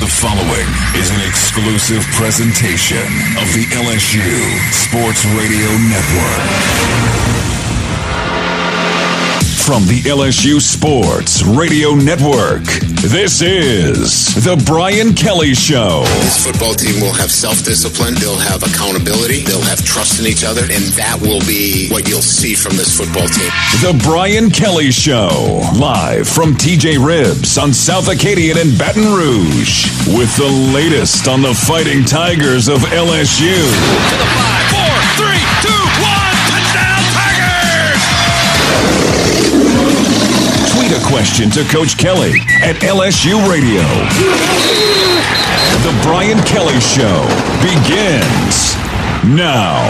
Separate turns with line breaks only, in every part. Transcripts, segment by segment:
The following is an exclusive presentation of the LSU Sports Radio Network. From the LSU Sports Radio Network, this is The Brian Kelly Show.
This football team will have self discipline, they'll have accountability, they'll have trust in each other, and that will be what you'll see from this football team.
The Brian Kelly Show, live from TJ Ribs on South Acadian and Baton Rouge, with the latest on the Fighting Tigers of LSU. A question to Coach Kelly at LSU Radio. The Brian Kelly Show begins now.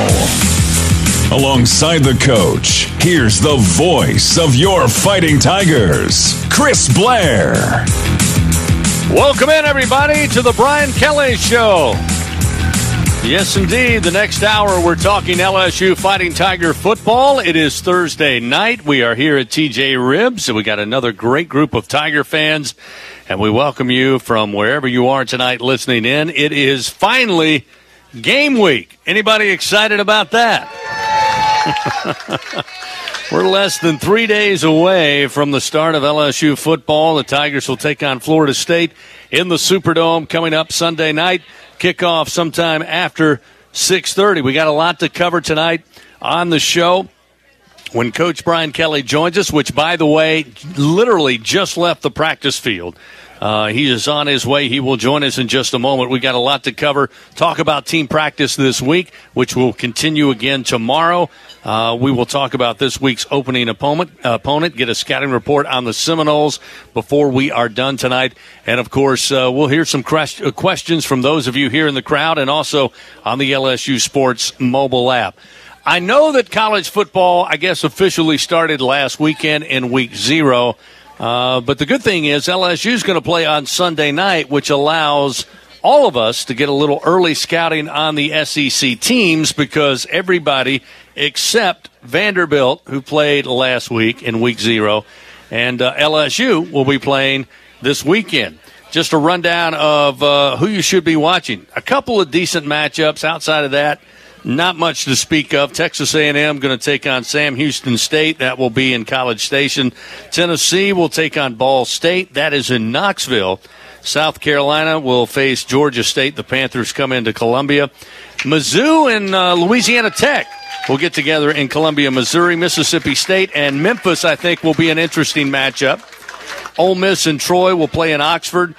Alongside the coach, here's the voice of your Fighting Tigers, Chris Blair.
Welcome in, everybody, to the Brian Kelly Show. Yes, indeed. The next hour, we're talking LSU Fighting Tiger football. It is Thursday night. We are here at TJ Ribs, and we got another great group of Tiger fans, and we welcome you from wherever you are tonight listening in. It is finally game week. Anybody excited about that? We're less than three days away from the start of LSU football. The Tigers will take on Florida State in the Superdome coming up Sunday night. Kickoff sometime after 6:30. We got a lot to cover tonight on the show. When Coach Brian Kelly joins us, which by the way, literally just left the practice field. Uh, he is on his way. He will join us in just a moment. We got a lot to cover. Talk about team practice this week, which will continue again tomorrow. Uh, we will talk about this week's opening opponent, opponent, get a scouting report on the Seminoles before we are done tonight. And of course, uh, we'll hear some uh, questions from those of you here in the crowd and also on the LSU Sports mobile app. I know that college football, I guess, officially started last weekend in week zero. Uh, but the good thing is LSU is going to play on Sunday night, which allows all of us to get a little early scouting on the SEC teams because everybody except Vanderbilt, who played last week in week zero, and uh, LSU will be playing this weekend. Just a rundown of uh, who you should be watching. A couple of decent matchups. Outside of that, not much to speak of. Texas A&M going to take on Sam Houston State. That will be in College Station. Tennessee will take on Ball State. That is in Knoxville. South Carolina will face Georgia State. The Panthers come into Columbia. Mizzou and uh, Louisiana Tech will get together in Columbia, Missouri. Mississippi State and Memphis, I think, will be an interesting matchup. Ole Miss and Troy will play in Oxford.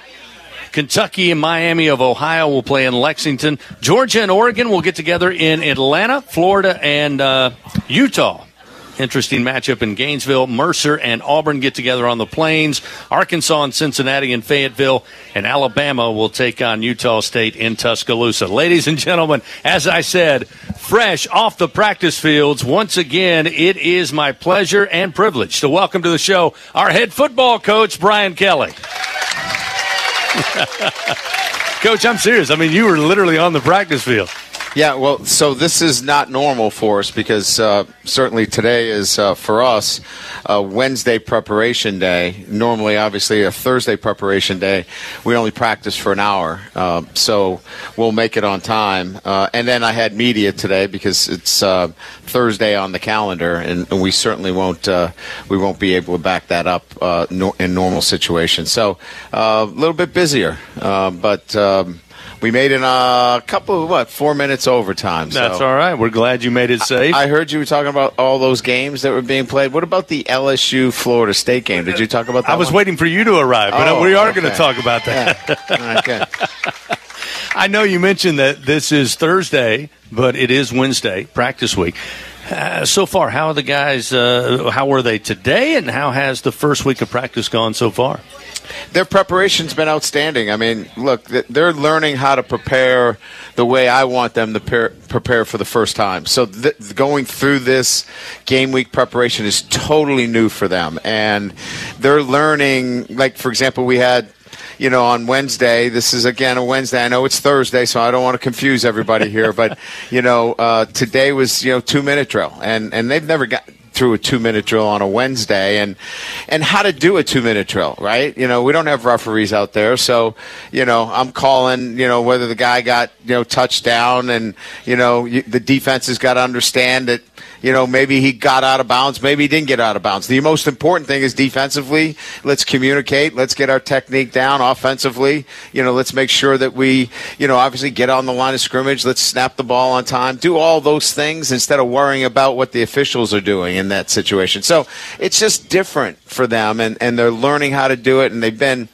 Kentucky and Miami of Ohio will play in Lexington. Georgia and Oregon will get together in Atlanta. Florida and uh, Utah. Interesting matchup in Gainesville. Mercer and Auburn get together on the plains. Arkansas and Cincinnati and Fayetteville. And Alabama will take on Utah State in Tuscaloosa. Ladies and gentlemen, as I said, fresh off the practice fields, once again, it is my pleasure and privilege to welcome to the show our head football coach, Brian Kelly. Coach, I'm serious. I mean, you were literally on the practice field.
Yeah, well, so this is not normal for us because uh, certainly today is uh, for us a Wednesday preparation day. Normally, obviously, a Thursday preparation day. We only practice for an hour, uh, so we'll make it on time. Uh, and then I had media today because it's uh, Thursday on the calendar, and, we certainly won't uh, we won't be able to back that up in normal situations. So a little bit busier, but. Um, we made it a couple of what four minutes overtime. So.
That's all right. We're glad you made it safe.
I, I heard you were talking about all those games that were being played. What about the LSU Florida State game? Did you talk about that?
I was
one?
waiting for you to arrive, but
Oh,
we are
okay.
going to talk about that.
Yeah. Good.
I know you mentioned that this is Thursday, but it is Wednesday, practice week. Uh, so far, how are the guys? Uh, how were they today, and how has the first week of practice gone so far?
Their preparation's been outstanding. I mean, look, they're learning how to prepare the way I want them to par- prepare for the first time. So th- going through this game week preparation is totally new for them, and they're learning. Like for example, we had. You know, on Wednesday, this is again a Wednesday. I know it's Thursday, so I don't want to confuse everybody here. but you know, uh, today was you know two minute drill, and and they've never got through a two minute drill on a Wednesday and and how to do a two minute drill, right? You know, we don't have referees out there, so you know, I'm calling, you know, whether the guy got you know touchdown and you know you, the defense has got to understand that you know, maybe he got out of bounds, maybe he didn't get out of bounds. The most important thing is defensively, let's communicate, let's get our technique down offensively. You know, let's make sure that we, you know, obviously get on the line of scrimmage, let's snap the ball on time, do all those things instead of worrying about what the officials are doing in that situation. So it's just different for them, and, and they're learning how to do it, and they've been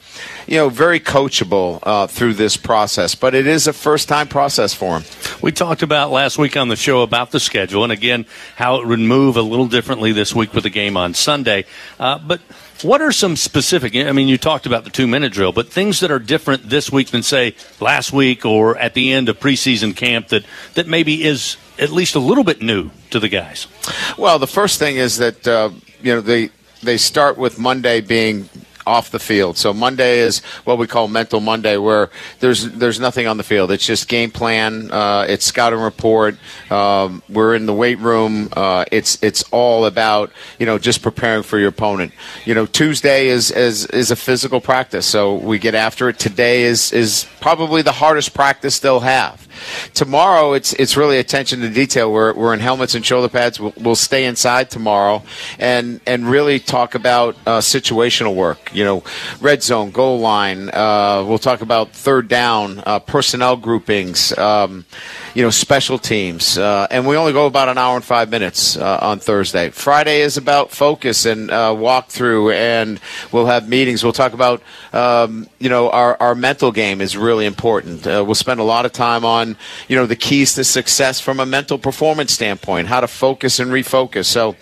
you know, very coachable uh, through this process. But it is a first time process for him.
We talked about last week on the show about the schedule, and again, how it would move a little differently this week with the game on Sunday. Uh, but what are some specific? I mean, you talked about the two minute drill, but things that are different this week than say last week or at the end of preseason camp that that maybe is at least a little bit new to the guys.
Well, the first thing is that uh, you know they they start with Monday being off the field. So Monday is what we call mental Monday, where there's there's nothing on the field. It's just game plan. Uh, it's scouting report. Um, we're in the weight room. Uh, it's it's all about you know just preparing for your opponent. You know Tuesday is is is a physical practice, so we get after it. Today is is probably the hardest practice they'll have. Tomorrow, it's it's really attention to detail. We're, we're in helmets and shoulder pads. We'll, we'll stay inside tomorrow and and really talk about uh, situational work. You know, red zone, goal line. Uh, we'll talk about third down, uh, personnel groupings. Um, you know, special teams. Uh, and we only go about an hour and five minutes uh, on Thursday. Friday is about focus and uh, walkthrough, and we'll have meetings. We'll talk about, um, you know, our, our mental game is really important. We'll spend a lot of time on, you know, the keys to success from a mental performance standpoint, how to focus and refocus. So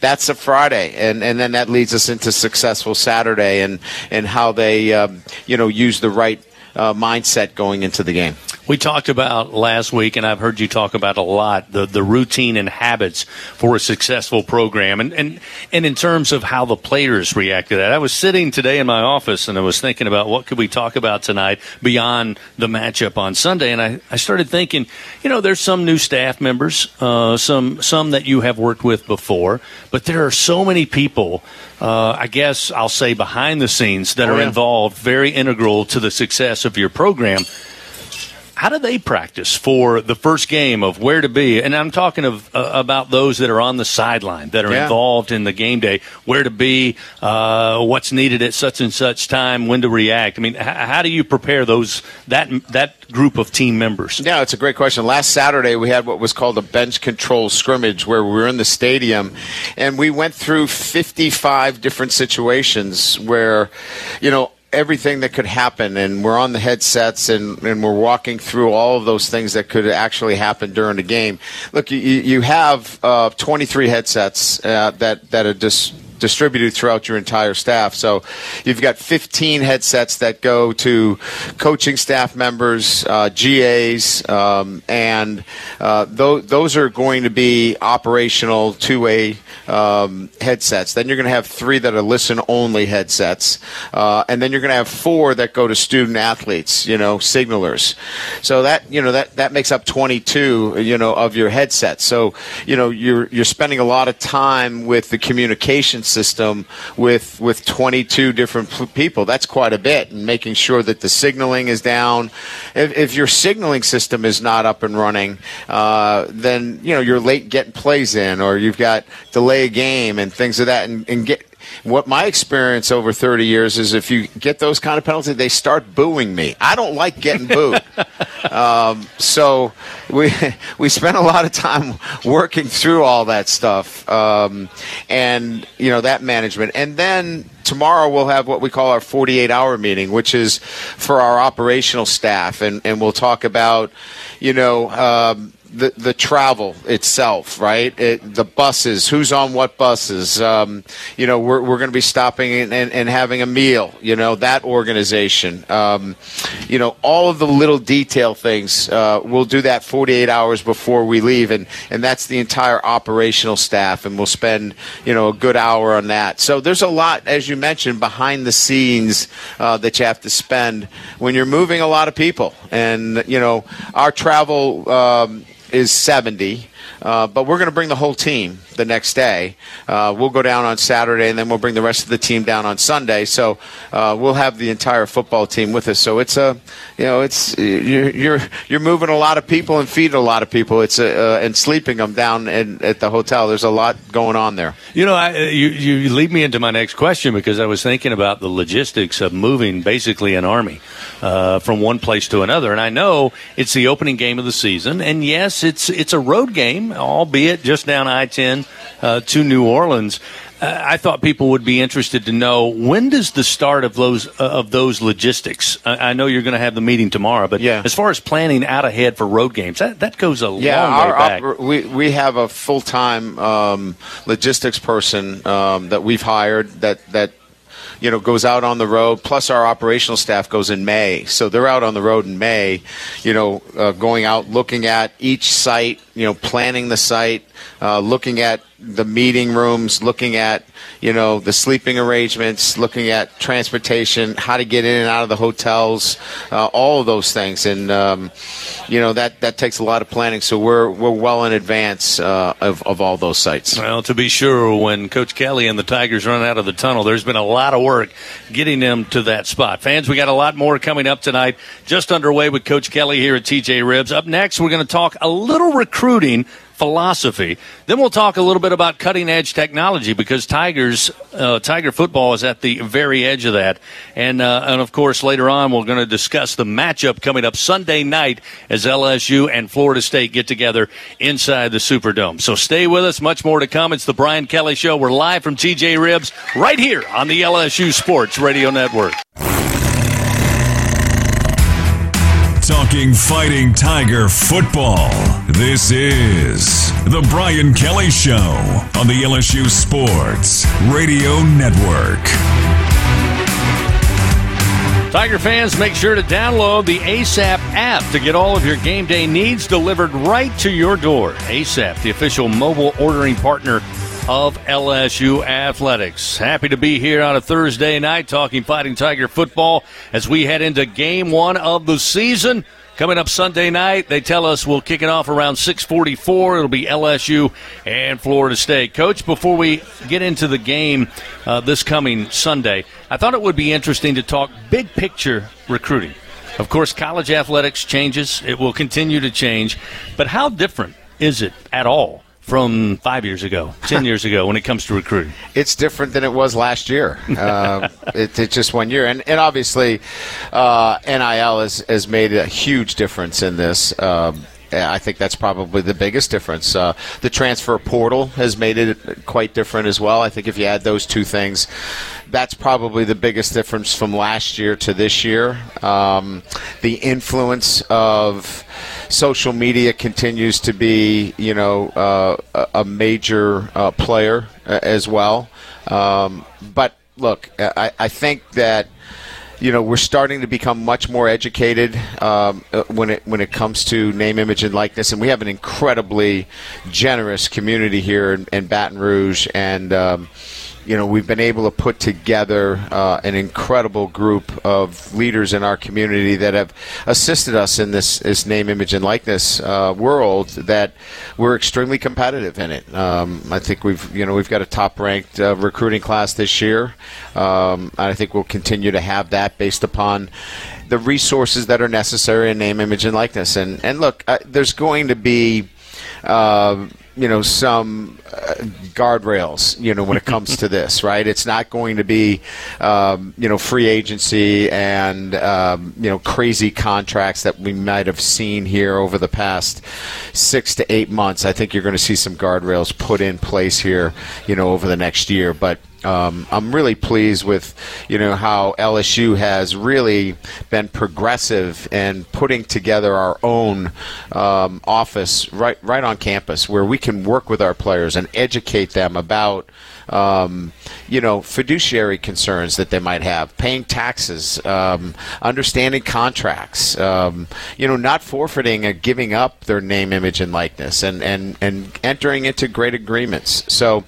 that's a Friday, and, and then that leads us into successful Saturday and, and how they, um, you know, use the right uh, mindset going into the game.
We talked about last week, and I've heard you talk about a lot the, the routine and habits for a successful program, and, and and in terms of how the players react to that. I was sitting today in my office and I was thinking about what could we talk about tonight beyond the matchup on Sunday, and I, I started thinking, you know, there's some new staff members, uh, some some that you have worked with before, but there are so many people. Uh, I guess I'll say behind the scenes that
oh,
are
yeah.
involved, very integral to the success of your program how do they practice for the first game of where to be? And I'm talking of uh, about those that are on the sideline that are
Yeah.
involved in the game day, where to be, uh, what's needed at such and such time, when to react. I mean, h- how do you prepare those that that group of team members?
Yeah, it's a great question. Last Saturday, we had what was called a bench control scrimmage where we were in the stadium and we went through 55 different situations where, you know, everything that could happen and we're on the headsets and, and we're walking through all of those things that could actually happen during the game. Look you, you have uh, 23 headsets uh, that that are just distributed throughout your entire staff. So you've got 15 headsets that go to coaching staff members, uh, GAs, um, and uh, tho- those are going to be operational two-way um, headsets. Then you're going to have three that are listen-only headsets, uh, and then you're going to have four that go to student athletes. You know, signalers. So that you know that that makes up 22. You know of your headsets. So you know you're you're spending a lot of time with the communication system with with 22 different people. That's quite a bit, and making sure that the signaling is down. If, if your signaling system is not up and running, uh, then you know you're late getting plays in, or you've got delay a game and things of that, and, and get. What my experience over 30 years is if you get those kind of penalties, they start booing me. I don't like getting booed. um, so we we spent a lot of time working through all that stuff, um, and you know that management, and then tomorrow we'll have what we call our 48 hour meeting, which is for our operational staff, and and we'll talk about you know. Um, the, the travel itself, right? It, the buses, who's on what buses? Um, you know, we're, we're going to be stopping and, and, and having a meal, you know, that organization. Um, you know, all of the little detail things, uh, we'll do that 48 hours before we leave. And, and that's the entire operational staff. And we'll spend, you know, a good hour on that. So there's a lot, as you mentioned, behind the scenes uh, that you have to spend when you're moving a lot of people. And, you know, our travel. Um, is 70. Uh, but we're going to bring the whole team the next day. Uh, we'll go down on Saturday, and then we'll bring the rest of the team down on Sunday. So uh, we'll have the entire football team with us. So it's a, you know, it's you're you're, you're moving a lot of people and feeding a lot of people. It's a, uh, and sleeping them down in, at the hotel. There's a lot going on there.
You know, I, you you lead me into my next question because I was thinking about the logistics of moving basically an army uh, from one place to another, and I know it's the opening game of the season, and yes, it's it's a road game, albeit just down I-10 uh, to New Orleans. Uh, I thought people would be interested to know when does the start of those uh, of those logistics. I, I know you're going to have the meeting tomorrow, but
Yeah.
as far as planning out ahead for road games, that, that goes a
Yeah,
long
our
way back.
oper- we we have a full time um, logistics person um, that we've hired that that you know goes out on the road. Plus, our operational staff goes in May, so they're out on the road in May. You know, uh, going out looking at each site. You know, planning the site, uh, looking at the meeting rooms, looking at you know the sleeping arrangements, looking at transportation, how to get in and out of the hotels, uh, all of those things, and um, you know that that takes a lot of planning. So we're we're well in advance uh, of of all those sites.
Well, to be sure, when Coach Kelly and the Tigers run out of the tunnel, there's been a lot of work getting them to that spot. Fans, we got a lot more coming up tonight. Just underway with Coach Kelly here at TJ Ribs. Up next, we're going to talk a little recruiting philosophy. Then we'll talk a little bit about cutting edge technology because Tigers, uh, Tiger football is at the very edge of that. And, uh, and of course, later on, we're going to discuss the matchup coming up Sunday night as LSU and Florida State get together inside the Superdome. So stay with us. Much more to come. It's the Brian Kelly Show. We're live from TJ Ribs right here on the LSU Sports Radio Network.
Talking Fighting Tiger football. This is The Brian Kelly Show on the LSU Sports Radio Network.
Tiger fans, make sure to download the ASAP app to get all of your game day needs delivered right to your door. ASAP, the official mobile ordering partner of LSU Athletics. Happy to be here on a Thursday night talking Fighting Tiger football as we head into game one of the season. Coming up Sunday night, they tell us we'll kick it off around 6:44. It'll be LSU and Florida State. Coach, before we get into the game uh, this coming Sunday, I thought it would be interesting to talk big picture recruiting. Of course, college athletics changes; it will continue to change. But how different is it at all from five years ago, ten years ago, when it comes to recruiting?
It's different than it was last year. Uh, it, it's just one year, and and obviously, uh, NIL has has made a huge difference in this. Um, I think that's probably the biggest difference. Uh, the transfer portal has made it quite different as well. I think if you add those two things, that's probably the biggest difference from last year to this year. Um, the influence of social media continues to be, you know, uh, a- major uh, player uh, as well. Um, but look, I, I think that you know we're starting to become much more educated um, uh, when it when it comes to name, image, and likeness, and we have an incredibly generous community here in, in Baton Rouge, and um, you know we've been able to put together uh, an incredible group of leaders in our community that have assisted us in this, this name, image, and likeness uh, world. That we're extremely competitive in it. Um, I think we've you know we've got a top ranked uh, recruiting class this year. Um, I think we'll continue to have that based upon the resources that are necessary in name, image, and likeness. And and look, uh, there's going to be. You know some uh, guardrails you know when it comes to this right? It's not going to be um, you know free agency and um, you know crazy contracts that we might have seen here over the past six to eight months. I think you're going to see some guardrails put in place here you know over the next year. But um, I'm really pleased with, you know, how LSU has really been progressive and putting together our own um, office right right on campus where we can work with our players and educate them about. Um, you know, fiduciary concerns that they might have, paying taxes, um, understanding contracts, um, you know, not forfeiting or giving up their name, image, and likeness, and, and, and entering into great agreements. So,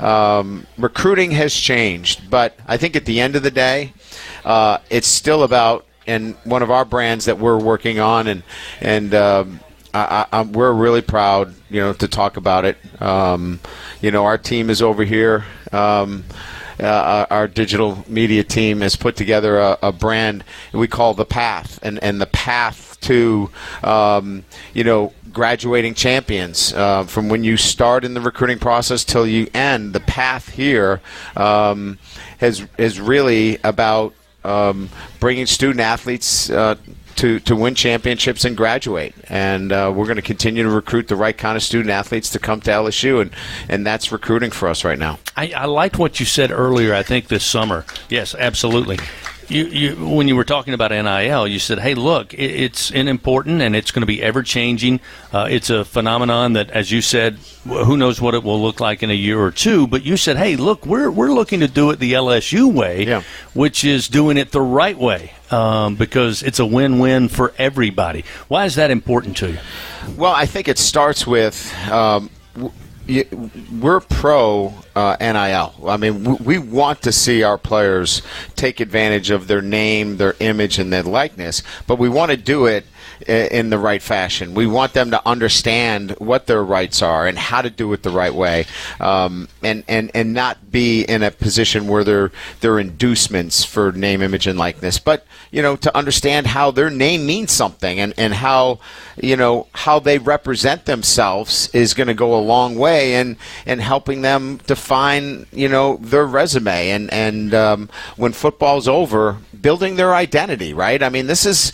um, recruiting has changed, but I think at the end of the day, uh, it's still about and one of our brands that we're working on and and um, I, I, we're really proud, you know, to talk about it. Um, you know, our team is over here. Um, uh, our digital media team has put together a, a, brand we call the Path, and and the path to, um, you know, graduating champions uh, from when you start in the recruiting process till you end. The path here um, has is really about um, bringing student athletes. Uh, to, to win championships and graduate. And uh, we're going to continue to recruit the right kind of student athletes to come to LSU, and, and that's recruiting for us right now.
I, I liked what you said earlier, I think, this summer. Yes, absolutely. You, you, when you were talking about NIL, you said, "Hey, look, it, it's important and it's going to be ever changing. Uh, it's a phenomenon that, as you said, who knows what it will look like in a year or two. But you said, "Hey, look, we're we're looking to do it the LSU way, yeah. which is doing it the right way um, because it's a win-win for everybody." Why is that important to you?
Well, I think it starts with. Um, we're pro uh, NIL. I mean, we want to see our players take advantage of their name, their image, and their likeness, but we want to do it in the right fashion. We want them to understand what their rights are and how to do it the right way, um, and and and not be in a position where they're they're inducements for name, image, and likeness. But you know, to understand how their name means something and and how you know how they represent themselves is going to go a long way in in helping them define you know their resume and and um, when football's over, building their identity. Right? I mean, this is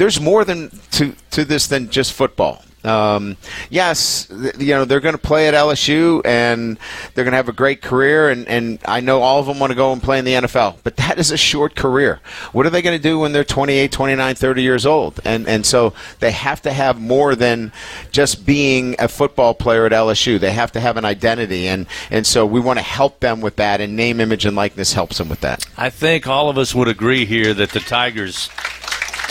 there's more than to to this than just football. Um, yes, you know they're going to play at LSU and they're going to have a great career, and, and I know all of them want to go and play in the NFL, but that is a short career. What are they going to do when they're 28, 29, 30 years old? And and so they have to have more than just being a football player at LSU. They have to have an identity, and and so we want to help them with that, and name, image, and likeness helps them with that.
I think all of us would agree here that the Tigers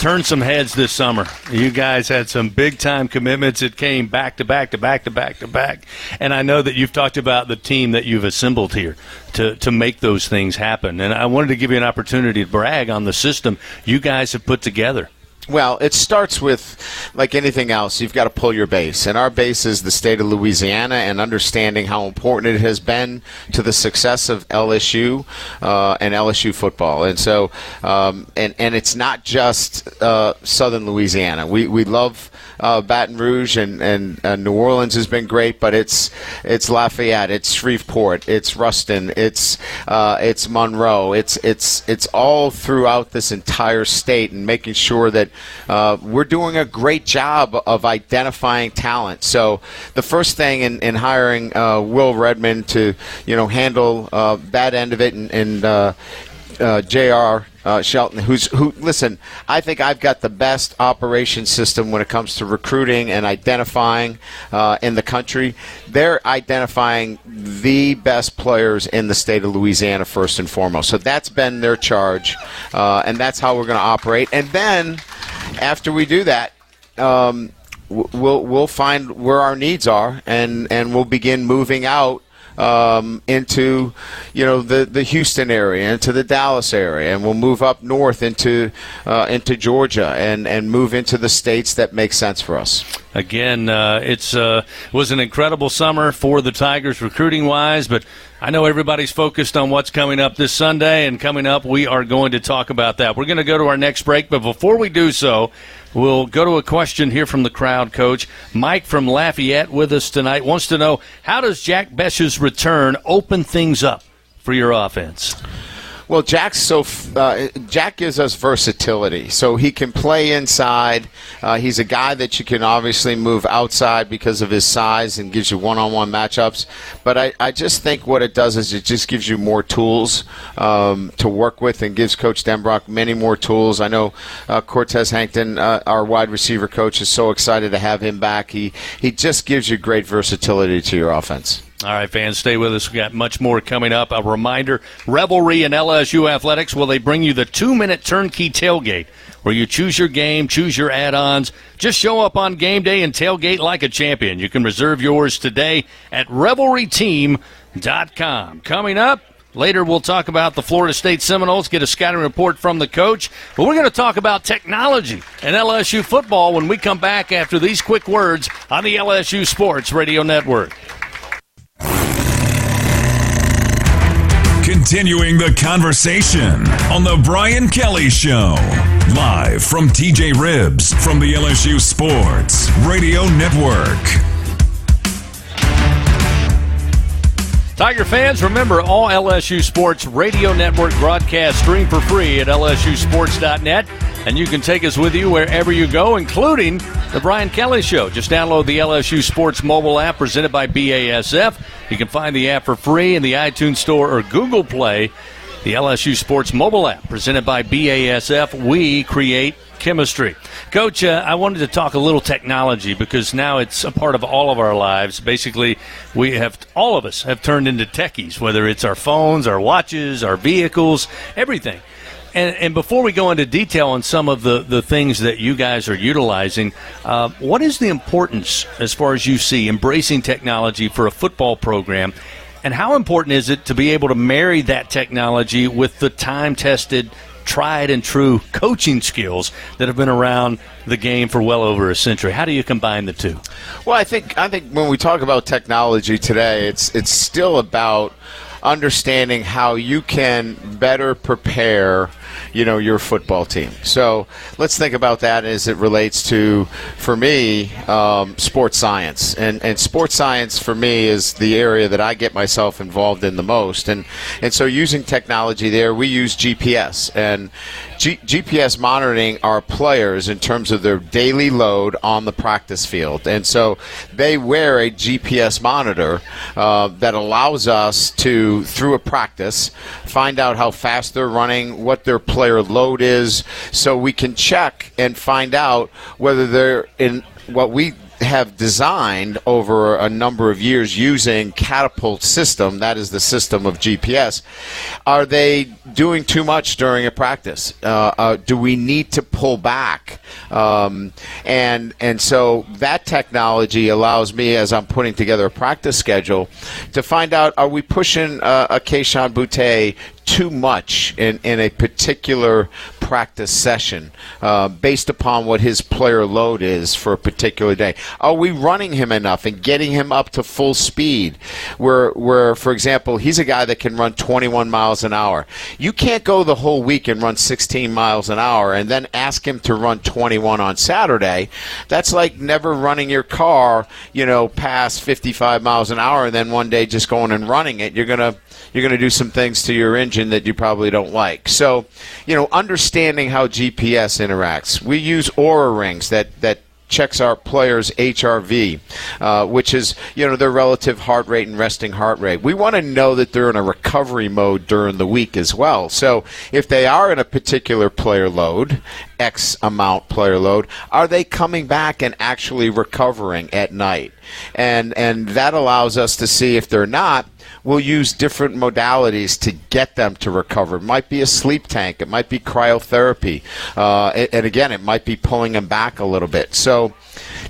turned some heads this summer. You guys had some big time commitments. It came back to back to back to back to back. And I know that you've talked about the team that you've assembled here to, to make those things happen. And I wanted to give you an opportunity to brag on the system you guys have put together.
Well, it starts with, like anything else, you've got to pull your base. And our base is the state of Louisiana and understanding how important it has been to the success of LSU uh, and LSU football. And so, um, and, and it's not just uh, southern Louisiana. We, we love uh, Baton Rouge and, and uh, New Orleans has been great, but it's it's Lafayette, it's Shreveport, it's Ruston, it's uh, it's Monroe, it's it's it's all throughout this entire state and making sure that uh, we're doing a great job of identifying talent. So the first thing in, in hiring uh, Will Redmond to you know handle uh, that end of it and, and uh, uh, Jr. Uh, Shelton, who's who. Listen, I think I've got the best operation system when it comes to recruiting and identifying uh, in the country. They're identifying the best players in the state of Louisiana first and foremost. So that's been their charge, uh, and that's how we're going to operate. And then after we do that. Um, we'll we'll find where our needs are and and we'll begin moving out um, into you know the the Houston area, into the Dallas area, and we'll move up north into uh, into Georgia and and move into the states that make sense for us.
Again, uh, it's uh, was an incredible summer for the Tigers recruiting wise, but I know everybody's focused on what's coming up this Sunday, and coming up, we are going to talk about that. We're going to go to our next break, but before we do so, We'll go to a question here from the crowd, Coach. Mike from Lafayette with us tonight wants to know how does Jack Bech's return open things up for your offense?
Well, Jack's so uh, Jack gives us versatility, so he can play inside. Uh, he's a guy that you can obviously move outside because of his size and gives you one-on-one matchups. But I, I just think what it does is it just gives you more tools um, to work with and gives Coach Denbrock many more tools. I know uh, Cortez Hankton, uh, our wide receiver coach, is so excited to have him back. He he just gives you great versatility to your offense.
All right, fans, stay with us. We got much more coming up. A reminder Revelry and LSU Athletics will they bring you the two minute turnkey tailgate where you choose your game, choose your add ons. Just show up on game day and tailgate like a champion. You can reserve yours today at revelryteam.com. Coming up, Later, we'll talk about the Florida State Seminoles, get a scouting report from the coach. But we're going to talk about technology and LSU football when we come back after these quick words on the LSU Sports Radio Network.
Continuing the conversation on The Brian Kelly Show. Live from TJ Ribs from the LSU Sports Radio Network.
Tiger fans, remember all LSU Sports Radio Network broadcasts stream for free at lsusports.net, and you can take us with you wherever you go, including the Brian Kelly Show. Just download the LSU Sports mobile app presented by BASF. You can find the app for free in the iTunes Store or Google Play. The LSU Sports mobile app presented by BASF. We create chemistry. Coach, uh, I wanted to talk a little technology because now it's a part of all of our lives. Basically, we have all of us have turned into techies, whether it's our phones, our watches, our vehicles, everything. And, and before we go into detail on some of the, the things that you guys are utilizing, uh, what is the importance, as far as you see, embracing technology for a football program? And how important is it to be able to marry that technology with the time tested tried and true coaching skills that have been around the game for well over a century. How do you combine the two?
Well, I think I think when we talk about technology today, it's it's still about understanding how you can better prepare you know your football team. So let's think about that as it relates to for me um, sports science. And and sports science for me is the area that I get myself involved in the most. And and so using technology there we use GPS and G- GPS monitoring our players in terms of their daily load on the practice field. And so they wear a GPS monitor uh, that allows us to, through a practice, find out how fast they're running, what their player load is, so we can check and find out whether they're in what we have designed over a number of years using catapult system that is the system of gps are they doing too much during a practice? Uh, uh, do we need to pull back? Um, and and so that technology allows me as i'm putting together a practice schedule to find out are we pushing uh, a Kayshon Boutte too much in, in a particular practice session uh, based upon what his player load is for a particular day. Are we running him enough and getting him up to full speed? Where, where, for example, he's a guy that can run 21 miles an hour. You can't go the whole week and run 16 miles an hour and then ask him to run 21 on Saturday. That's like never running your car, you know, past 55 miles an hour and then one day just going and running it. You're gonna you're going to do some things to your engine that you probably don't like. So, you know, understanding how GPS interacts. We use Oura rings that that checks our players' HRV, uh, which is you know their relative heart rate and resting heart rate. We want to know that they're in a recovery mode during the week as well. So if they are in a particular player load, X amount player load, are they coming back and actually recovering at night? And and that allows us to see if they're not we'll use different modalities to get them to recover. It might be a sleep tank, it might be cryotherapy, uh, and again, it might be pulling them back a little bit. So,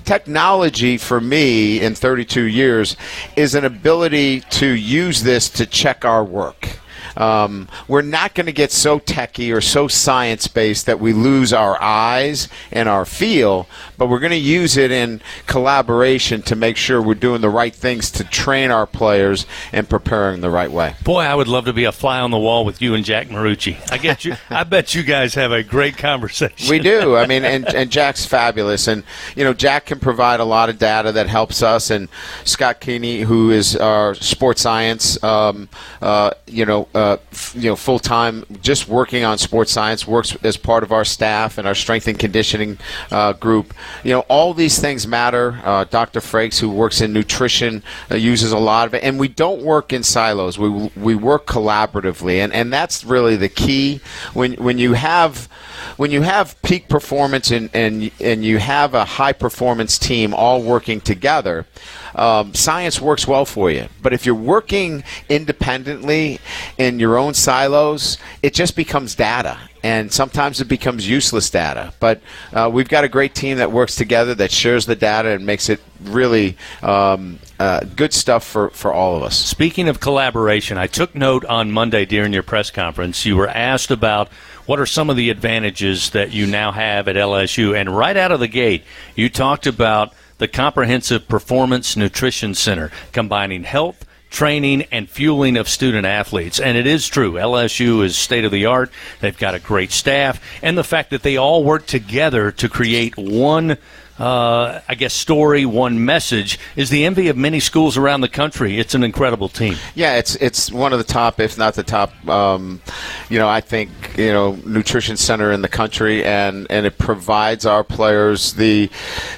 technology for me in 32 years is an ability to use this to check our work. Um, we're not going to get so techy or so science based that we lose our eyes and our feel, but we're going to use it in collaboration to make sure we're doing the right things to train our players and preparing the right way.
Boy, I would love to be a fly on the wall with you and Jack Marucci. I get you. I bet you guys have a great conversation.
We do. I mean, and, and Jack's fabulous, and you know, Jack can provide a lot of data that helps us. And Scott Keeney, who is our sports science, um, uh, you know. Uh, uh, you know, full time, just working on sports science, works as part of our staff and our strength and conditioning uh, group. You know, all these things matter. Uh, Dr. Frakes, who works in nutrition, uh, uses a lot of it, and we don't work in silos. We we work collaboratively, and and that's really the key. When when you have when you have peak performance and and and you have a high performance team all working together um, science works well for you. But if you're working independently in your own silos, it just becomes data. And sometimes it becomes useless data. But uh, we've got a great team that works together, that shares the data, and makes it really um, uh, good stuff for, for all of us.
Speaking of collaboration, I took note on Monday during your press conference. You were asked about what are some of the advantages that you now have at LSU, and right out of the gate, you talked about the Comprehensive Performance Nutrition Center, combining health, training and fueling of student athletes. And it is true. LSU is state of the art. They've got a great staff. And the fact that they all work together to create one uh, I guess, story, one message, is the envy of many schools around the country. It's an incredible team.
Yeah, it's it's one of the top, if not the top. Um, you know, I think you know nutrition center in the country, and and it provides our players the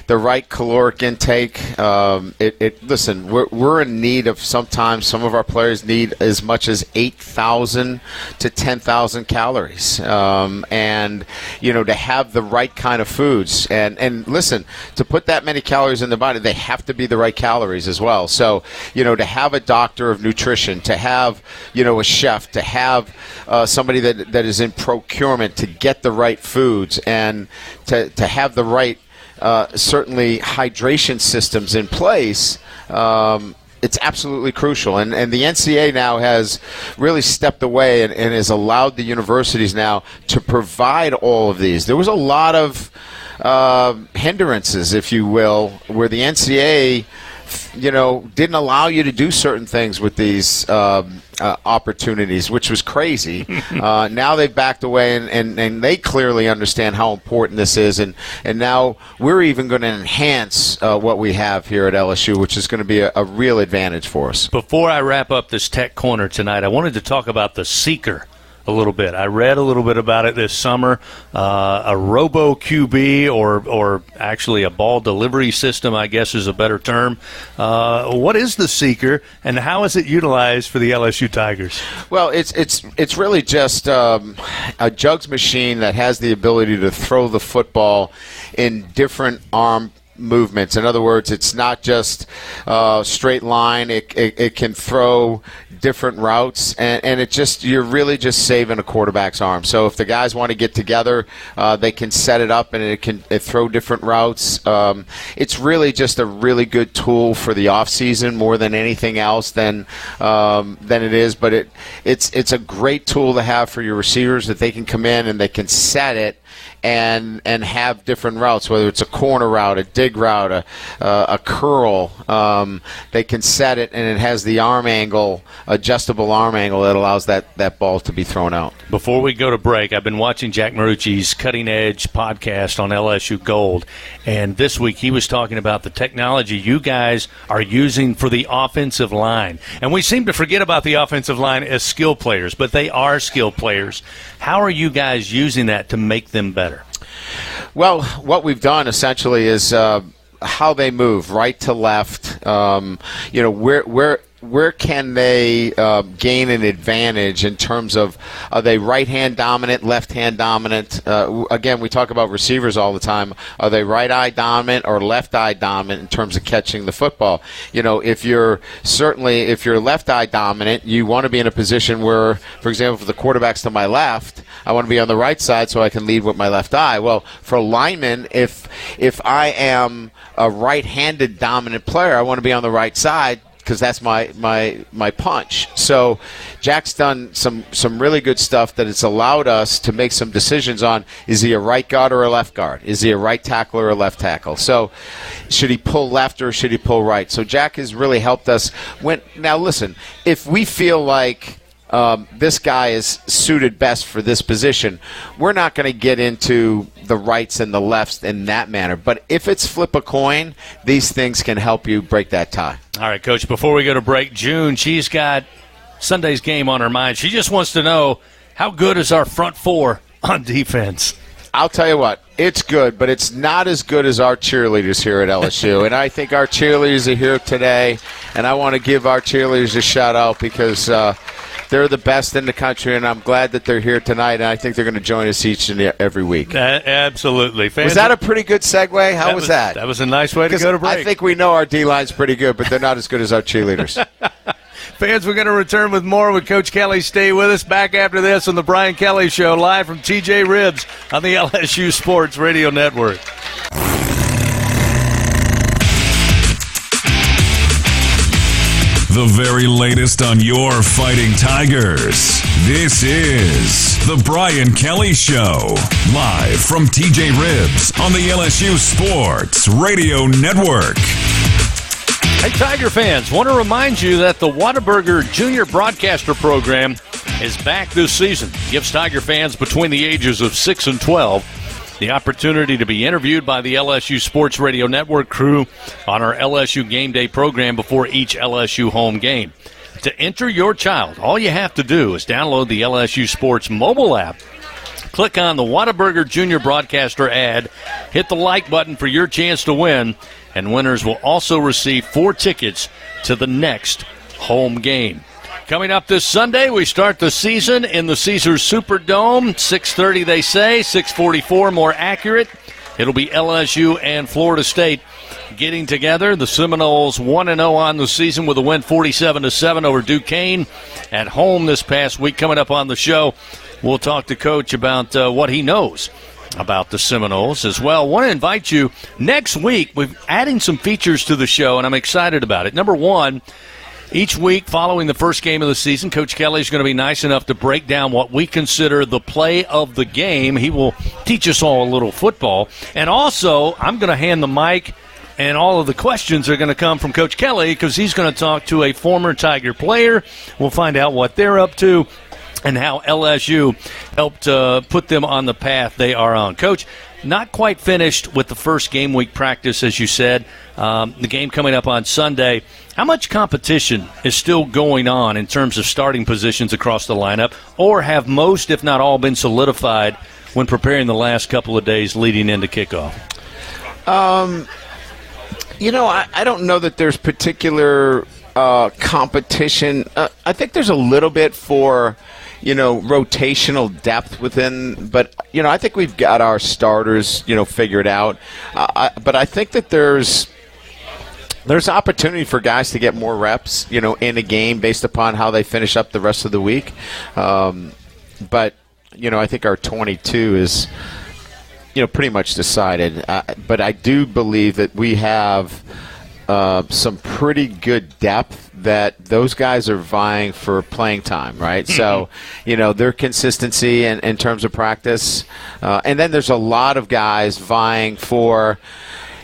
the right caloric intake. Um, it, it listen, we're we're in need of sometimes some of our players need as much as eight thousand to ten thousand calories, um, and you know to have the right kind of foods. And and listen, to put that many calories in the body, they have to be the right calories as well. So, you know, to have a doctor of nutrition, to have, you know, a chef, to have uh, somebody that, that is in procurement to get the right foods and to, to have the right, uh, certainly, hydration systems in place. Um, it's absolutely crucial. And, and the NCAA now has really stepped away and, and has allowed the universities now to provide all of these. There was a lot of uh, hindrances, if you will, where the NCAA, you know, didn't allow you to do certain things with these uh, uh, opportunities, which was crazy. Uh, now they've backed away, and, and, and they clearly understand how important this is, and, and now we're even going to enhance uh, what we have here at LSU, which is going to be a, a real advantage for us.
Before I wrap up this tech corner tonight, I wanted to talk about the seeker a little bit. I read a little bit about it this summer. Uh, a Robo QB, or or actually a ball delivery system, I guess is a better term. Uh, what is the Seeker, and how is it utilized for the LSU Tigers?
Well, it's it's it's really just um, a jugs machine that has the ability to throw the football in different arm movements. In other words, it's not just uh, straight line. It, it, it, can throw different routes, and, and it just you're really just saving a quarterback's arm. So if the guys want to get together, uh, they can set it up and it can it throw different routes. Um, it's really just a really good tool for the off season more than anything else than um, than it is. But it it's it's a great tool to have for your receivers that they can come in and they can set it and and have different routes, whether it's a corner route, a dig route, a, uh, a curl. Um, they can set it, and it has the arm angle, adjustable arm angle that allows that, that ball to be thrown out.
Before we go to break, I've been watching Jack Marucci's Cutting Edge podcast on LSU Gold, and this week he was talking about the technology you guys are using for the offensive line. And we seem to forget about the offensive line as skill players, but they are skill players. How are you guys using that to make them better?
Well, what we've done essentially is uh, how they move right to left. Um, you know, where where where can they uh, gain an advantage in terms of are they right hand dominant, left hand dominant? Uh, again, we talk about receivers all the time. Are they right eye dominant or left eye dominant in terms of catching the football? You know, if you're certainly if you're left eye dominant, you want to be in a position where, for example, if the quarterback's to my left, I want to be on the right side so I can lead with my left eye. Well, for linemen, if if I am a right-handed dominant player, I want to be on the right side because that's my my my punch. So Jack's done some some really good stuff that it's allowed us to make some decisions on is he a right guard or a left guard? Is he a right tackle or a left tackle? So should he pull left or should he pull right? So Jack has really helped us when now listen, if we feel like um, this guy is suited best for this position. We're not going to get into the rights and the lefts in that manner. But if it's flip a coin, these things can help you break that tie.
All right, Coach, before we go to break, June, she's got Sunday's game on her mind. She just wants to know how good is our front four on defense?
I'll tell you what, it's good, but it's not as good as our cheerleaders here at LSU. and I think our cheerleaders are here today, and I want to give our cheerleaders a shout out because. Uh, they're the best in the country, and I'm glad that they're here tonight. And I think they're going to join us each and every week.
Uh, absolutely.
Fans was that a pretty good segue? How
that
was,
was,
that?
That was a nice way to go to break.
I think we know our D line's pretty good, but they're not as good as our cheerleaders.
Fans, we're going to return with more with Coach Kelly. Stay with us. Back after this on the Brian Kelly Show, live from TJ Ribs on the LSU Sports Radio Network.
The very latest on your fighting Tigers. This is The Brian Kelly Show. Live from TJ Ribs on the LSU Sports Radio Network.
Hey, Tiger fans, want to remind you that the Whataburger Junior Broadcaster Program is back this season. Gives Tiger fans between the ages of 6 and 12 the opportunity to be interviewed by the LSU Sports Radio Network crew on our LSU Game Day program before each LSU home game. To enter your child, all you have to do is download the LSU Sports mobile app. Click on the Whataburger Junior Broadcaster ad, hit the like button for your chance to win, and winners will also receive four tickets to the next home game. Coming up this Sunday, we start the season in the Caesars Superdome. 6:30 they say, 6:44 more accurate. It'll be LSU and Florida State getting together. The Seminoles 1 0 on the season with a win 47 7 over Duquesne at home this past week. Coming up on the show, we'll talk to Coach about uh, what he knows about the Seminoles as well. Want to invite you next week. We're adding some features to the show, and I'm excited about it. Number one, each week following the first game of the season, Coach Kelly is going to be nice enough to break down what we consider the play of the game. He will teach us all a little football. And also, I'm going to hand the mic, and all of the questions are going to come from Coach Kelly because he's going to talk to a former Tiger player. We'll find out what they're up to and how LSU helped uh, put them on the path they are on. Coach, not quite finished with the first game week practice, as you said. Um, the game coming up on Sunday. How much competition is still going on in terms of starting positions across the lineup, or have most, if not all, been solidified when preparing the last couple of days leading into kickoff?
Um, you know, I, I don't know that there's particular uh, competition. Uh, I think there's a little bit for you know rotational depth within but you know i think we've got our starters you know figured out uh, I, but i think that there's there's opportunity for guys to get more reps, you know, in a game based upon how they finish up the rest of the week. Um, but you know, I think our 22 is, you know, pretty much decided. Uh, but I do believe that we have uh, some pretty good depth that those guys are vying for playing time, right? so, you know, their consistency in, in terms of practice. Uh, and then there's a lot of guys vying for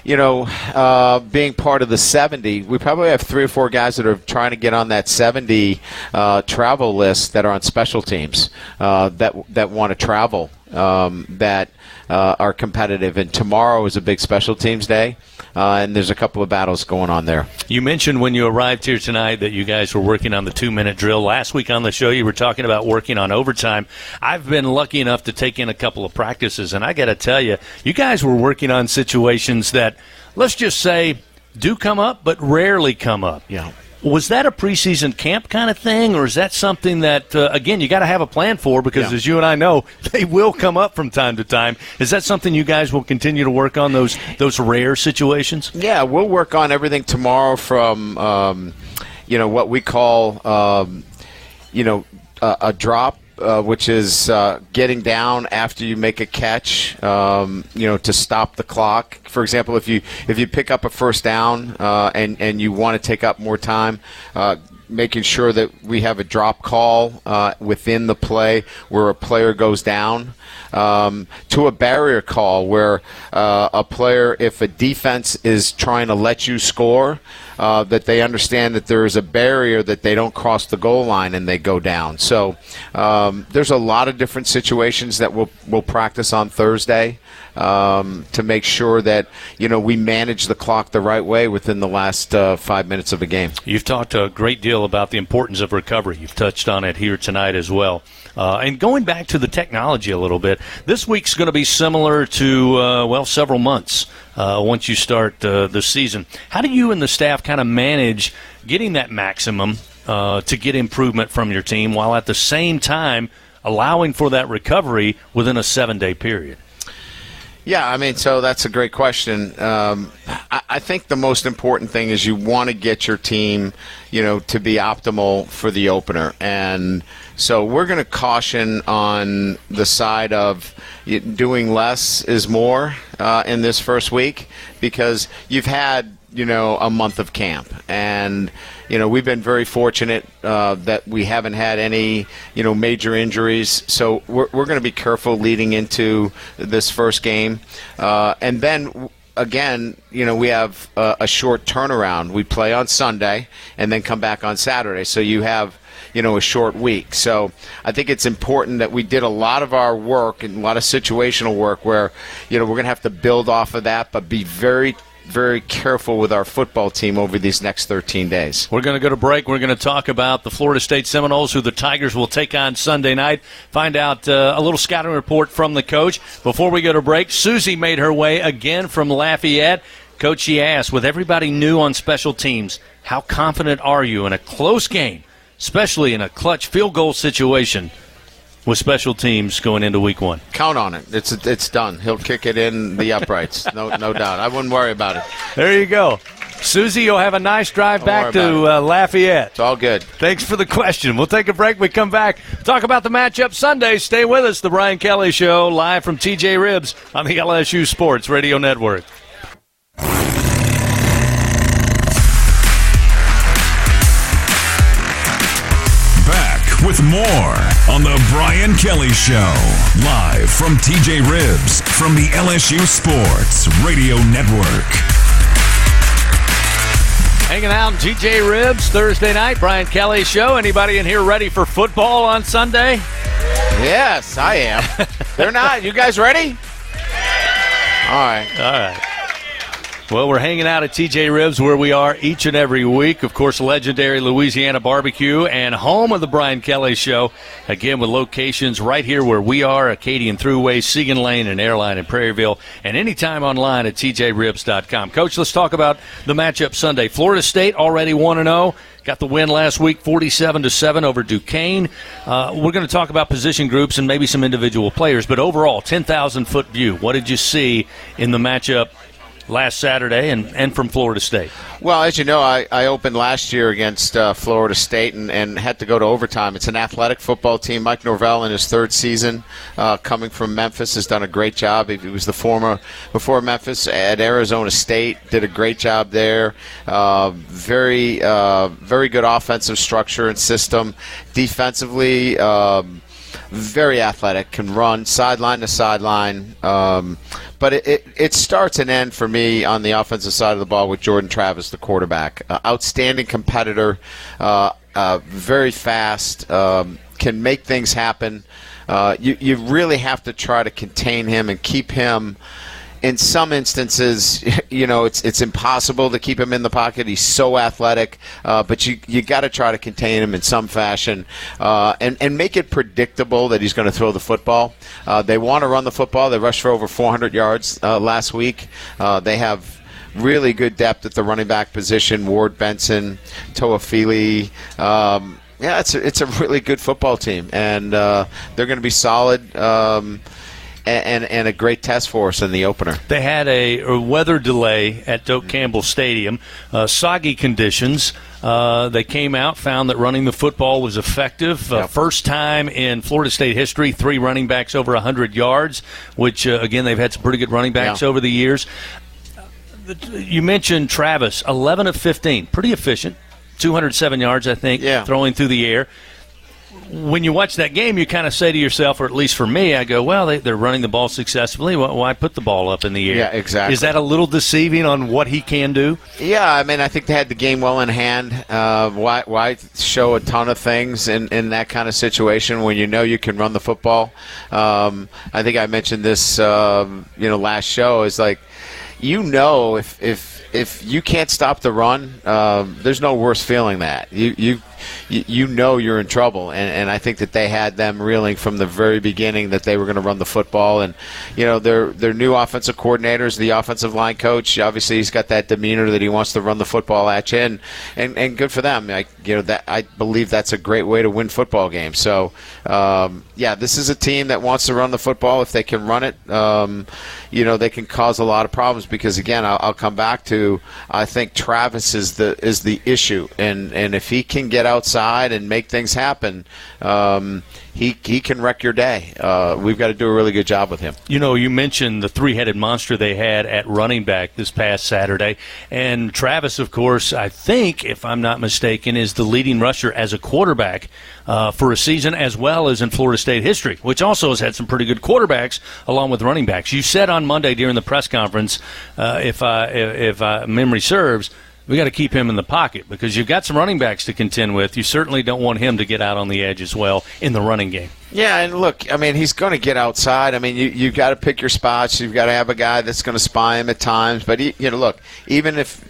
you know, uh, being part of the 70, we probably have three or four guys that are trying to get on that 70 uh, travel list that are on special teams uh, that that want to travel um, that uh, are competitive. And tomorrow is a big special teams day. Uh, and there's a couple of battles going on there.
You mentioned when you arrived here tonight that you guys were working on the two minute drill. Last week on the show, you were talking about working on overtime. I've been lucky enough to take in a couple of practices, and I got to tell you, you guys were working on situations that, let's just say, do come up, but rarely come up.
Yeah.
Was that a preseason camp kind of thing, or is that something that uh, again you got to have a plan for? Because
yeah.
as you and I know, they will come up from time to time. Is that something you guys will continue to work on those those rare situations?
Yeah, we'll work on everything tomorrow from um, you know what we call um, you know a, a drop uh, which is uh, getting down after you make a catch, um, you know, to stop the clock. For example, if you if you pick up a first down uh, and and you want to take up more time, uh, making sure that we have a drop call uh, within the play where a player goes down um, to a barrier call where uh, a player, if a defense is trying to let you score, uh, that they understand that there is a barrier that they don't cross the goal line and they go down. So um, there's a lot of different situations that we'll, we'll practice on Thursday um, to make sure that you know we manage the clock the right way within the last uh, five minutes of a game.
You've talked a great deal about the importance of recovery. You've touched on it here tonight as well. Uh, and going back to the technology a little bit, this week's going to be similar to uh, well several months uh, once you start uh, the season. How do you and the staff kind of manage getting that maximum uh, to get improvement from your team while at the same time allowing for that recovery within a seven day period?
Yeah, I mean, so that's a great question. Um, I, I, think the most important thing is you want to get your team, you know, to be optimal for the opener, and so we're going to caution on the side of doing less is more uh, in this first week because you've had you know a month of camp and you know we've been very fortunate uh, that we haven't had any you know major injuries. So we're, we're going to be careful leading into this first game. Uh, and then again you know we have a, a short turnaround. We play on sunday and then come back on saturday. So you have you know a short week. So I think it's important that we did a lot of our work and a lot of situational work where you know we're going to have to build off of that, but be very very careful with our football team over these next 13 days.
We're going to go to break. We're going to talk about the Florida State Seminoles, who the Tigers will take on Sunday night. Find out uh, a little scouting report from the coach. Before we go to break, Susie made her way again from Lafayette. Coach, she asked, with everybody new on special teams, how confident are you in a close game, especially in a clutch field goal situation? With special teams going into week one.
Count on it. It's it's done. He'll kick it in the uprights. No no doubt. I wouldn't worry about it.
There you go. Susie, you'll have a nice drive Don't back to uh, Lafayette.
It's all good.
Thanks for the question. We'll take a break. We come back, talk about the matchup Sunday. Stay with us. The Brian Kelly Show, live from TJ Ribs on the LSU Sports Radio Network.
With more on The Brian Kelly Show. Live from TJ Ribs from the LSU Sports Radio Network.
Hanging out in TJ Ribs Thursday night, Brian Kelly Show. Anybody in here ready for football on Sunday?
Yes, I am. They're not. You guys ready? All right.
All right. Well, we're hanging out at TJ Ribs where we are each and every week. Of course, legendary Louisiana barbecue and home of the Brian Kelly Show. Again, with locations right here where we are Acadian Thruway, Siegen Lane, and Airline in Prairieville, and anytime online at tjribs.com. Coach, let's talk about the matchup Sunday. Florida State already 1 0. Got the win last week, 47 to 7 over Duquesne. Uh, we're going to talk about position groups and maybe some individual players, but overall, 10,000 foot view. What did you see in the matchup last Saturday and, and from Florida State.
Well, as you know, I, I opened last year against uh, Florida State and, and had to go to overtime. It's an athletic football team. Mike Norvell, in his third season, uh, coming from Memphis, has done a great job. He, was the former, before Memphis, at Arizona State, did a great job there. Uh, very, uh, very good offensive structure and system. Defensively, um, very athletic, can run sideline to sideline. Um, but it, it, it, starts and ends for me on the offensive side of the ball with Jordan Travis, the quarterback. Uh, outstanding competitor, uh, uh, very fast, um, can make things happen. Uh, you, you really have to try to contain him and keep him in some instances, you know, it's it's impossible to keep him in the pocket. He's so athletic, uh, but you you got to try to contain him in some fashion uh, and and make it predictable that he's going to throw the football. Uh, they want to run the football. They rushed for over 400 yards uh, last week. Uh, they have really good depth at the running back position. Ward Benson, Toafili. Um, yeah, it's a, it's a really good football team, and uh, they're going to be solid. Um, and, and, a great test for us in the opener.
They had a, a weather delay at Doak Campbell Stadium, uh, soggy conditions. Uh, they came out, found that running the football was effective. Uh, yep. First time in Florida State history, three running backs over 100 yards, which, uh, again, they've had some pretty good running backs yeah. over the years. You mentioned Travis, 11 of 15, pretty efficient. 207 yards, I think, yeah. throwing through the air when you watch that game, you kind of say to yourself, or at least for me, I go, well, they, are running the ball successfully. Why put the ball up in the air?
Yeah, exactly.
Is that a little deceiving on what he can do?
Yeah, I mean, I think they had the game well in hand. Uh, why, why show a ton of things in, in that kind of situation when you know you can run the football? Um, I think I mentioned this, um, you know, last show. Is like, you know, if if if you can't stop the run, um, there's no worse feeling that you you you, you know you're in trouble. And, and I think that they had them reeling from the very beginning that they were going to run the football. And you know their their new offensive coordinators, the offensive line coach. Obviously, he's got that demeanor that he wants to run the football at you, and and, and good for them. I, you know that I believe that's a great way to win football games. So um, yeah, this is a team that wants to run the football. If they can run it, um, you know they can cause a lot of problems because again, I'll, I'll come back to I think Travis is the is the issue, and and if he can get outside and make things happen. Um, he, he can wreck your day. Uh, we've got to do a really good job with him.
You know, you mentioned the three headed monster they had at running back this past Saturday. And Travis, of course, I think, if I'm not mistaken, is the leading rusher as a quarterback uh, for a season as well as in Florida State history, which also has had some pretty good quarterbacks along with running backs. You said on Monday during the press conference, uh, if, I, if I, memory serves, we got to keep him in the pocket because you've got some running backs to contend with. You certainly don't want him to get out on the edge as well in the running game.
Yeah, and look, I mean, he's going to get outside. I mean, you you've got to pick your spots. You've got to have a guy that's going to spy him at times. But he, you know, look, even if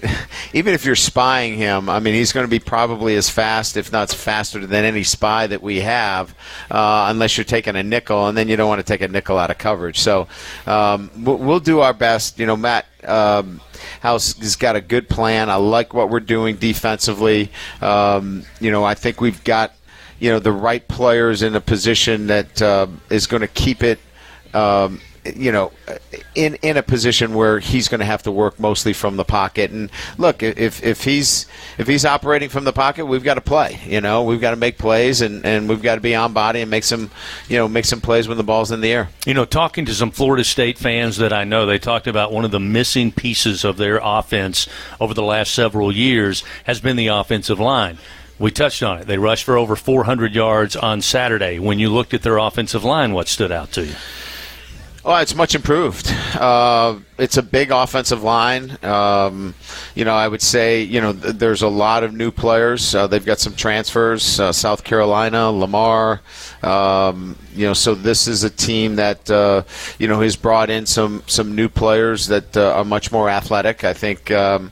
even if you're spying him, I mean, he's going to be probably as fast, if not faster, than any spy that we have, uh, unless you're taking a nickel, and then you don't want to take a nickel out of coverage. So um, we'll, do our best. You know, Matt. Um, House has got a good plan. I like what we're doing defensively. Um, you know, I think we've got you know the right players in a position that uh, is going to keep it. Um, you know, in in a position where he's going to have to work mostly from the pocket. And look, if if he's if he's operating from the pocket, we've got to play. You know, we've got to make plays, and, and we've got to be on body and make some, you know, make some plays when the ball's in the air.
You know, talking to some Florida State fans that I know, they talked about one of the missing pieces of their offense over the last several years has been the offensive line. We touched on it. They rushed for over 400 yards on Saturday. When you looked at their offensive line, what stood out to you?
Oh, it's much improved. Uh, it's a big offensive line. Um, you know, I would say, you know, th- there's a lot of new players. Uh, they've got some transfers. Uh, South Carolina, Lamar. Um, you know, so this is a team that uh, you know has brought in some some new players that uh, are much more athletic. I think. Um,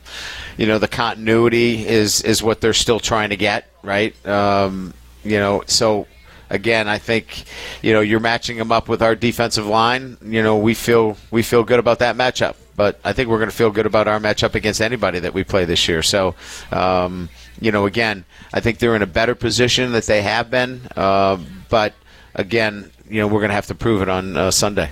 you know, the continuity is is what they're still trying to get right. Um, you know, so again, I think you know you're matching them up with our defensive line. You know, we feel we feel good about that matchup, but I think we're going to feel good about our matchup against anybody that we play this year. So, um, you know, again, I think they're in a better position that they have been, uh, but again, you know, we're going to have to prove it on uh, Sunday.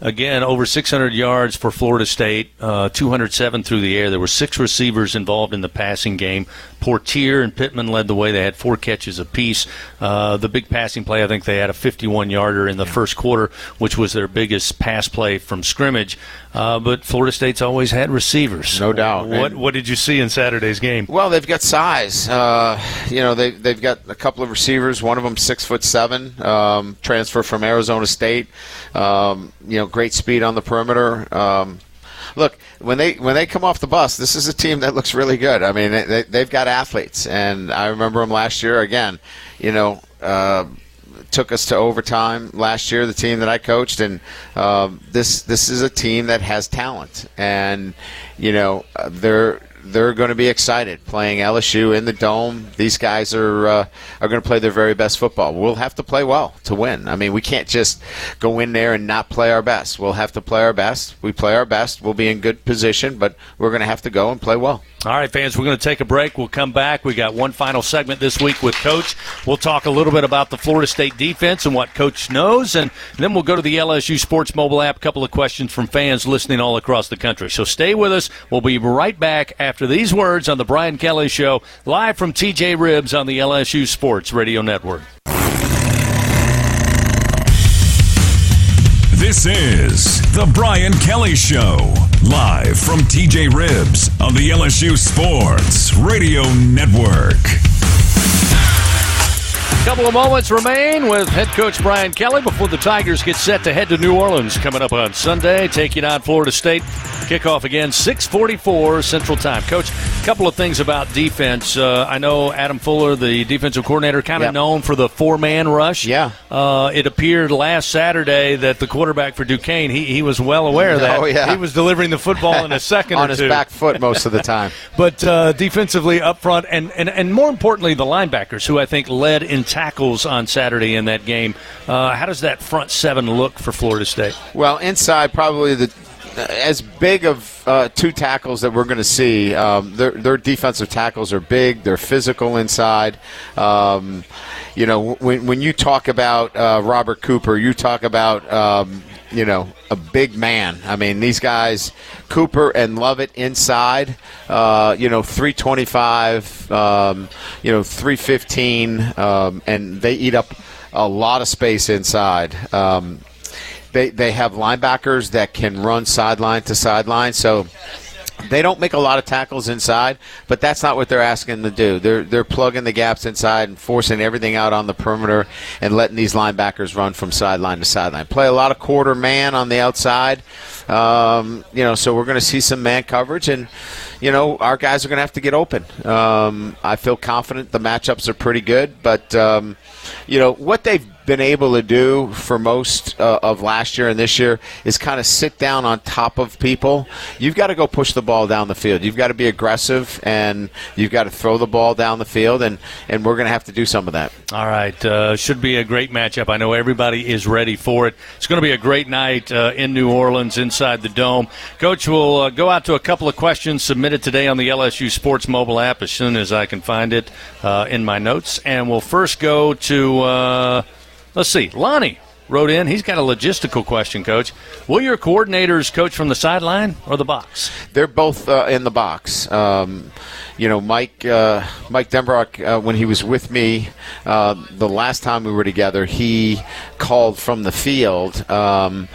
Again, over 600 yards for Florida State, uh, 207 through the air. There were six receivers involved in the passing game. Poitier and Pittman led the way. They had four catches apiece. Uh, the big passing play, I think they had a 51 yarder in the first quarter, which was their biggest pass play from scrimmage. Uh, but Florida State's always had receivers.
No doubt.
What, what did you see in Saturday's game?
Well, they've got size. Uh, you know, they, they've got a couple of receivers. One of them six foot seven, um, transfer from Arizona State. Um, you know, great speed on the perimeter. Um, look when they when they come off the bus, this is a team that looks really good. I mean, they, they've got athletes, and I remember them last year. Again, you know. Uh, took us to overtime last year. The team that I coached, and um, this this is a team that has talent, and you know they're they're going to be excited playing LSU in the dome. These guys are uh, are going to play their very best football. We'll have to play well to win. I mean, we can't just go in there and not play our best. We'll have to play our best. We play our best. We'll be in good position, but we're going to have to go and play well.
All right, fans, we're going to take a break. We'll come back. We got one final segment this week with Coach. We'll talk a little bit about the Florida State defense and what Coach knows, and then we'll go to the LSU Sports mobile app. A couple of questions from fans listening all across the country. So stay with us. We'll be right back after these words on the Brian Kelly Show, live from TJ Ribs on the LSU Sports Radio Network.
This is The Brian Kelly Show, live from TJ Ribs on the LSU Sports Radio Network.
Couple of moments remain with head coach Brian Kelly before the Tigers get set to head to New Orleans coming up on Sunday, taking on Florida State. Kickoff again, 644 Central Time. Coach, a couple of things about defense. Uh, I know Adam Fuller, the defensive coordinator, kind of
Yep.
known for the four-man rush.
Yeah.
Uh, it appeared last Saturday that the quarterback for Duquesne, he, he was well aware of that.
Oh, yeah.
He was delivering the football in a second
on
or
his
two.
back foot most of the time.
But uh, defensively up front, and, and, and more importantly, the linebackers, who I think led in tackles on Saturday in that game. Uh, how does that front seven look for Florida State?
Well, inside probably the as big of uh, two tackles that we're going to see. Um, their, their defensive tackles are big. They're physical inside. Um, you know, when, when you talk about uh, Robert Cooper, you talk about um, you know a big man. I mean, these guys, Cooper and Lovett inside. Uh, you know, three twenty-five. Um, you know, three fifteen, um, and they eat up a lot of space inside. Um, they they have linebackers that can run sideline to sideline. So they don't make a lot of tackles inside, but that's not what they're asking to do. They're they're plugging the gaps inside and forcing everything out on the perimeter and letting these linebackers run from sideline to sideline. Play a lot of quarter man on the outside. Um, you know, so we're going to see some man coverage, and you know our guys are going to have to get open. Um, I feel confident the matchups are pretty good, but um, you know what they've been able to do for most uh, of last year and this year is kind of sit down on top of people. You've got to go push the ball down the field. You've got to be aggressive and you've got to throw the ball down the field, and, and we're going to have to do some of that.
All right, uh, should be a great matchup. I know everybody is ready for it. It's going to be a great night uh, in New Orleans inside the dome. Coach will uh, go out to a couple of questions submitted today on the LSU Sports mobile app as soon as I can find it uh, in my notes, and we'll first go to uh, let's see, Lonnie. Wrote in. He's got a logistical question, Coach. Will your coordinators coach from the sideline or the box?
They're both uh, in the box. Um, you know, Mike uh, Mike Denbrock, uh, when he was with me uh, the last time we were together, he called from the field. Um,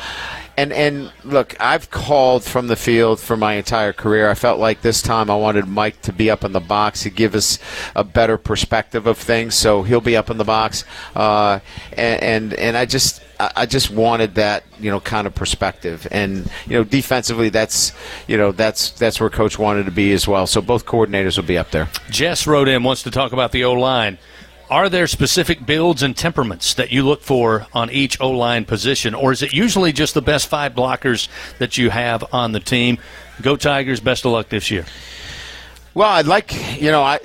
and and look, I've called from the field for my entire career. I felt like this time I wanted Mike to be up in the box to give us a better perspective of things. So he'll be up in the box, uh, and, and and I just I just wanted that you know kind of perspective. And you know defensively, that's you know that's that's where Coach wanted to be as well. So both coordinators will be up there.
Jess wrote in, wants to talk about the O line. Are there specific builds and temperaments that you look for on each O line position, or is it usually just the best five blockers that you have on the team? Go Tigers! Best of luck this year.
Well, I'd like, you know, I,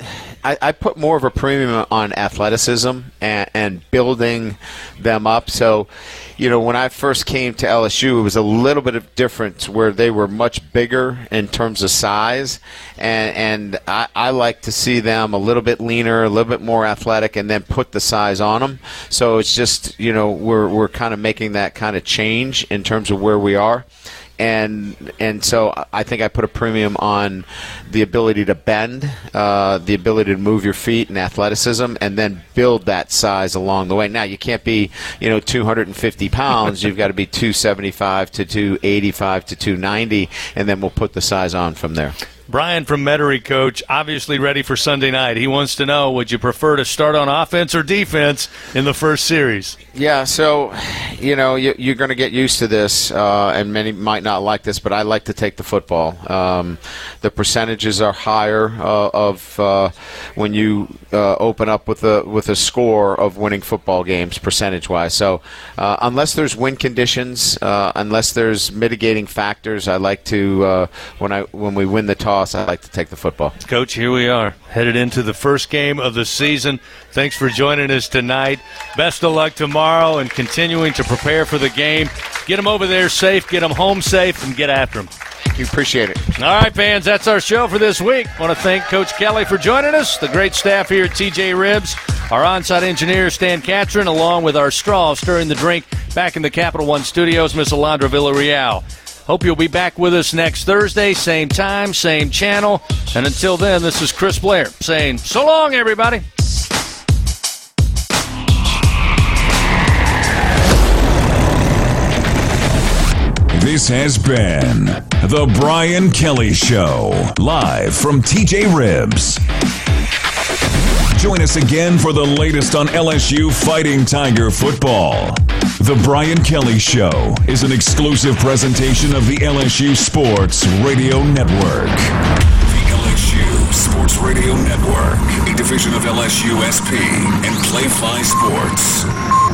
I, I put more of a premium on athleticism and, and building them up. So, you know, when I first came to LSU, it was a little bit of difference where they were much bigger in terms of size, and and I, I like to see them a little bit leaner, a little bit more athletic, and then put the size on them. So it's just, you know, we're we're kind of making that kind of change in terms of where we are and and so I think I put a premium on the ability to bend, uh, the ability to move your feet and athleticism, and then build that size along the way. Now you can't be you know 250 pounds. You've got to be 275 to 285 to 290, and then we'll put the size on from there.
Brian from Metairie, coach, obviously ready for Sunday night. He wants to know would you prefer to start on offense or defense in the first series?
Yeah, so you know you, you're going to get used to this, uh, and many might not like this, but I like to take the football. Um, the percentages are higher uh, of uh, when you uh, open up with a with a score of winning football games, percentage wise. So uh, unless there's win conditions, uh, unless there's mitigating factors, I like to when I when we win the toss, I like to take the football.
Coach, here we are, headed into the first game of the season. Thanks for joining us tonight. Best of luck tomorrow and continuing to prepare for the game. Get them over there safe, get them home safe, and get after them.
You appreciate it.
All right, fans, that's our show for this week. want to thank Coach Kelly for joining us, the great staff here at TJ Ribs, our on-site engineer Stan Catron, along with our straw stirring the drink back in the Capital One studios, Miss Alondra Villarreal. Hope you'll be back with us next Thursday, same time, same channel. And until then, this is Chris Blair saying so long, everybody.
This has been The Brian Kelly Show, live from TJ Ribs. Join us again for the latest on LSU Fighting Tiger football. The Brian Kelly Show is an exclusive presentation of the LSU Sports Radio Network. The LSU Sports Radio Network, a division of LSU SP and PlayFly Sports.